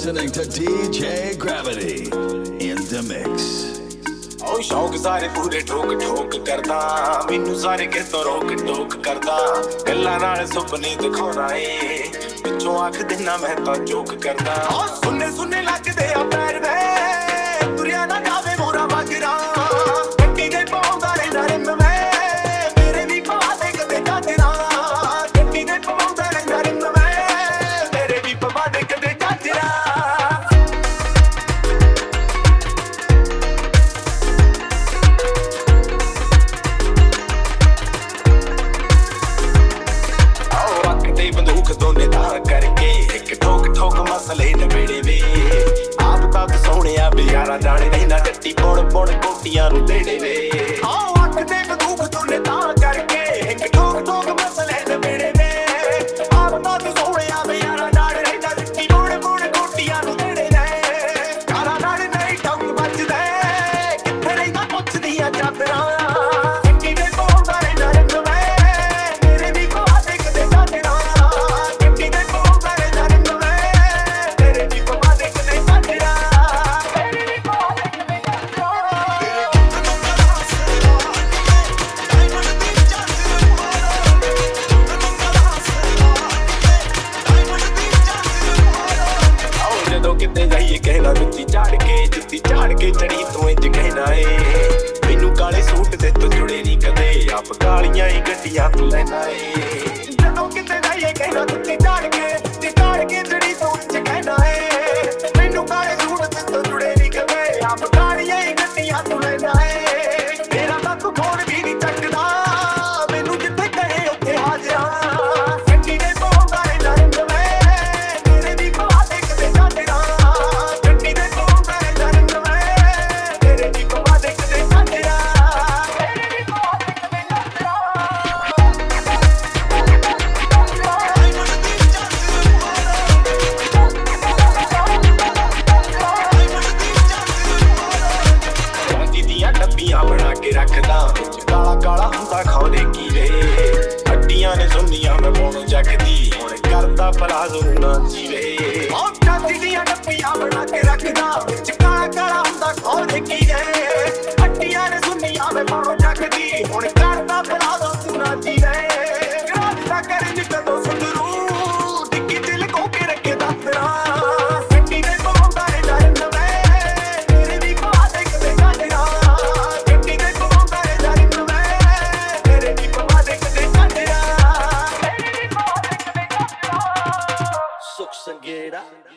listening to DJ Gravity in the mix. ਓ ਸ਼ੌਕ ਸਾਰੇ ਪੂਰੇ ਠੋਕ ਠੋਕ ਕਰਦਾ। ਮੈਨੂੰ ਸਾਰੇ ਕਿਤੋਂ ਰੋਕ ਟੋਕ ਕਰਦਾ। ਗੱਲਾਂ ਨਾਲ ਸੁਪਨੇ ਦਿਖਾਉਣਾ ਏ ਪਿੱਛੋਂ ਅੱਖ ਦੇਣਾ ਮੈਂ ਤਾਂ ਜੋਕ ਕਰਦਾ। ਓ ਸੁਣਨੇ ਸੁਣਨੇ ਲੱਗਦੇ ਆ ਠੋਕ ਮਸਲੇ ਨਵੇੜੇ ਵੇ। ਆਪ ਤਾਂ ਸੋਹਣਿਆ ਬਿਆਰਾ ਜਾਣੇ ਨਹੀਂ ਨਾ ਟੱਟੀ ਪੁਣ ਪੁਣ ਕੋਟੀਆਂ ਨੂੰ ਦੇੜੇ ਵੇ। ਕੇ ਜੁੱਤੀ ਝਾੜ ਕੇ ਚੜੀ ਤੂੰ ਇੰਜ ਕਹਿਣਾ ਏ। ਮੈਨੂੰ ਕਾਲੇ ਸੂਟ ਦੇ ਤੋਂ ਜੁੜੇ ਨਹੀਂ ਕਦੇ। ਆਪ ਕਾਲੀਆਂ ਹੀ ਗੱਡੀਆਂ ਤੂੰ ਲੈਣਾ ਏ। ਕਾਲਾ ਕਾਲਾ ਹੁੰਦਾ ਖੌਦੇ ਕੀਰੇ ਅੱਡੀਆਂ ਨੇ ਸੁੰਨੀਆਂ, ਮੈਂ ਪਾਉਣੀ ਜੱਗ ਦੀ ਹੁਣ ਕਰਦਾ ਪਲਾਜ਼ੋ ਨਾ ਜੀਵੇ। সেটা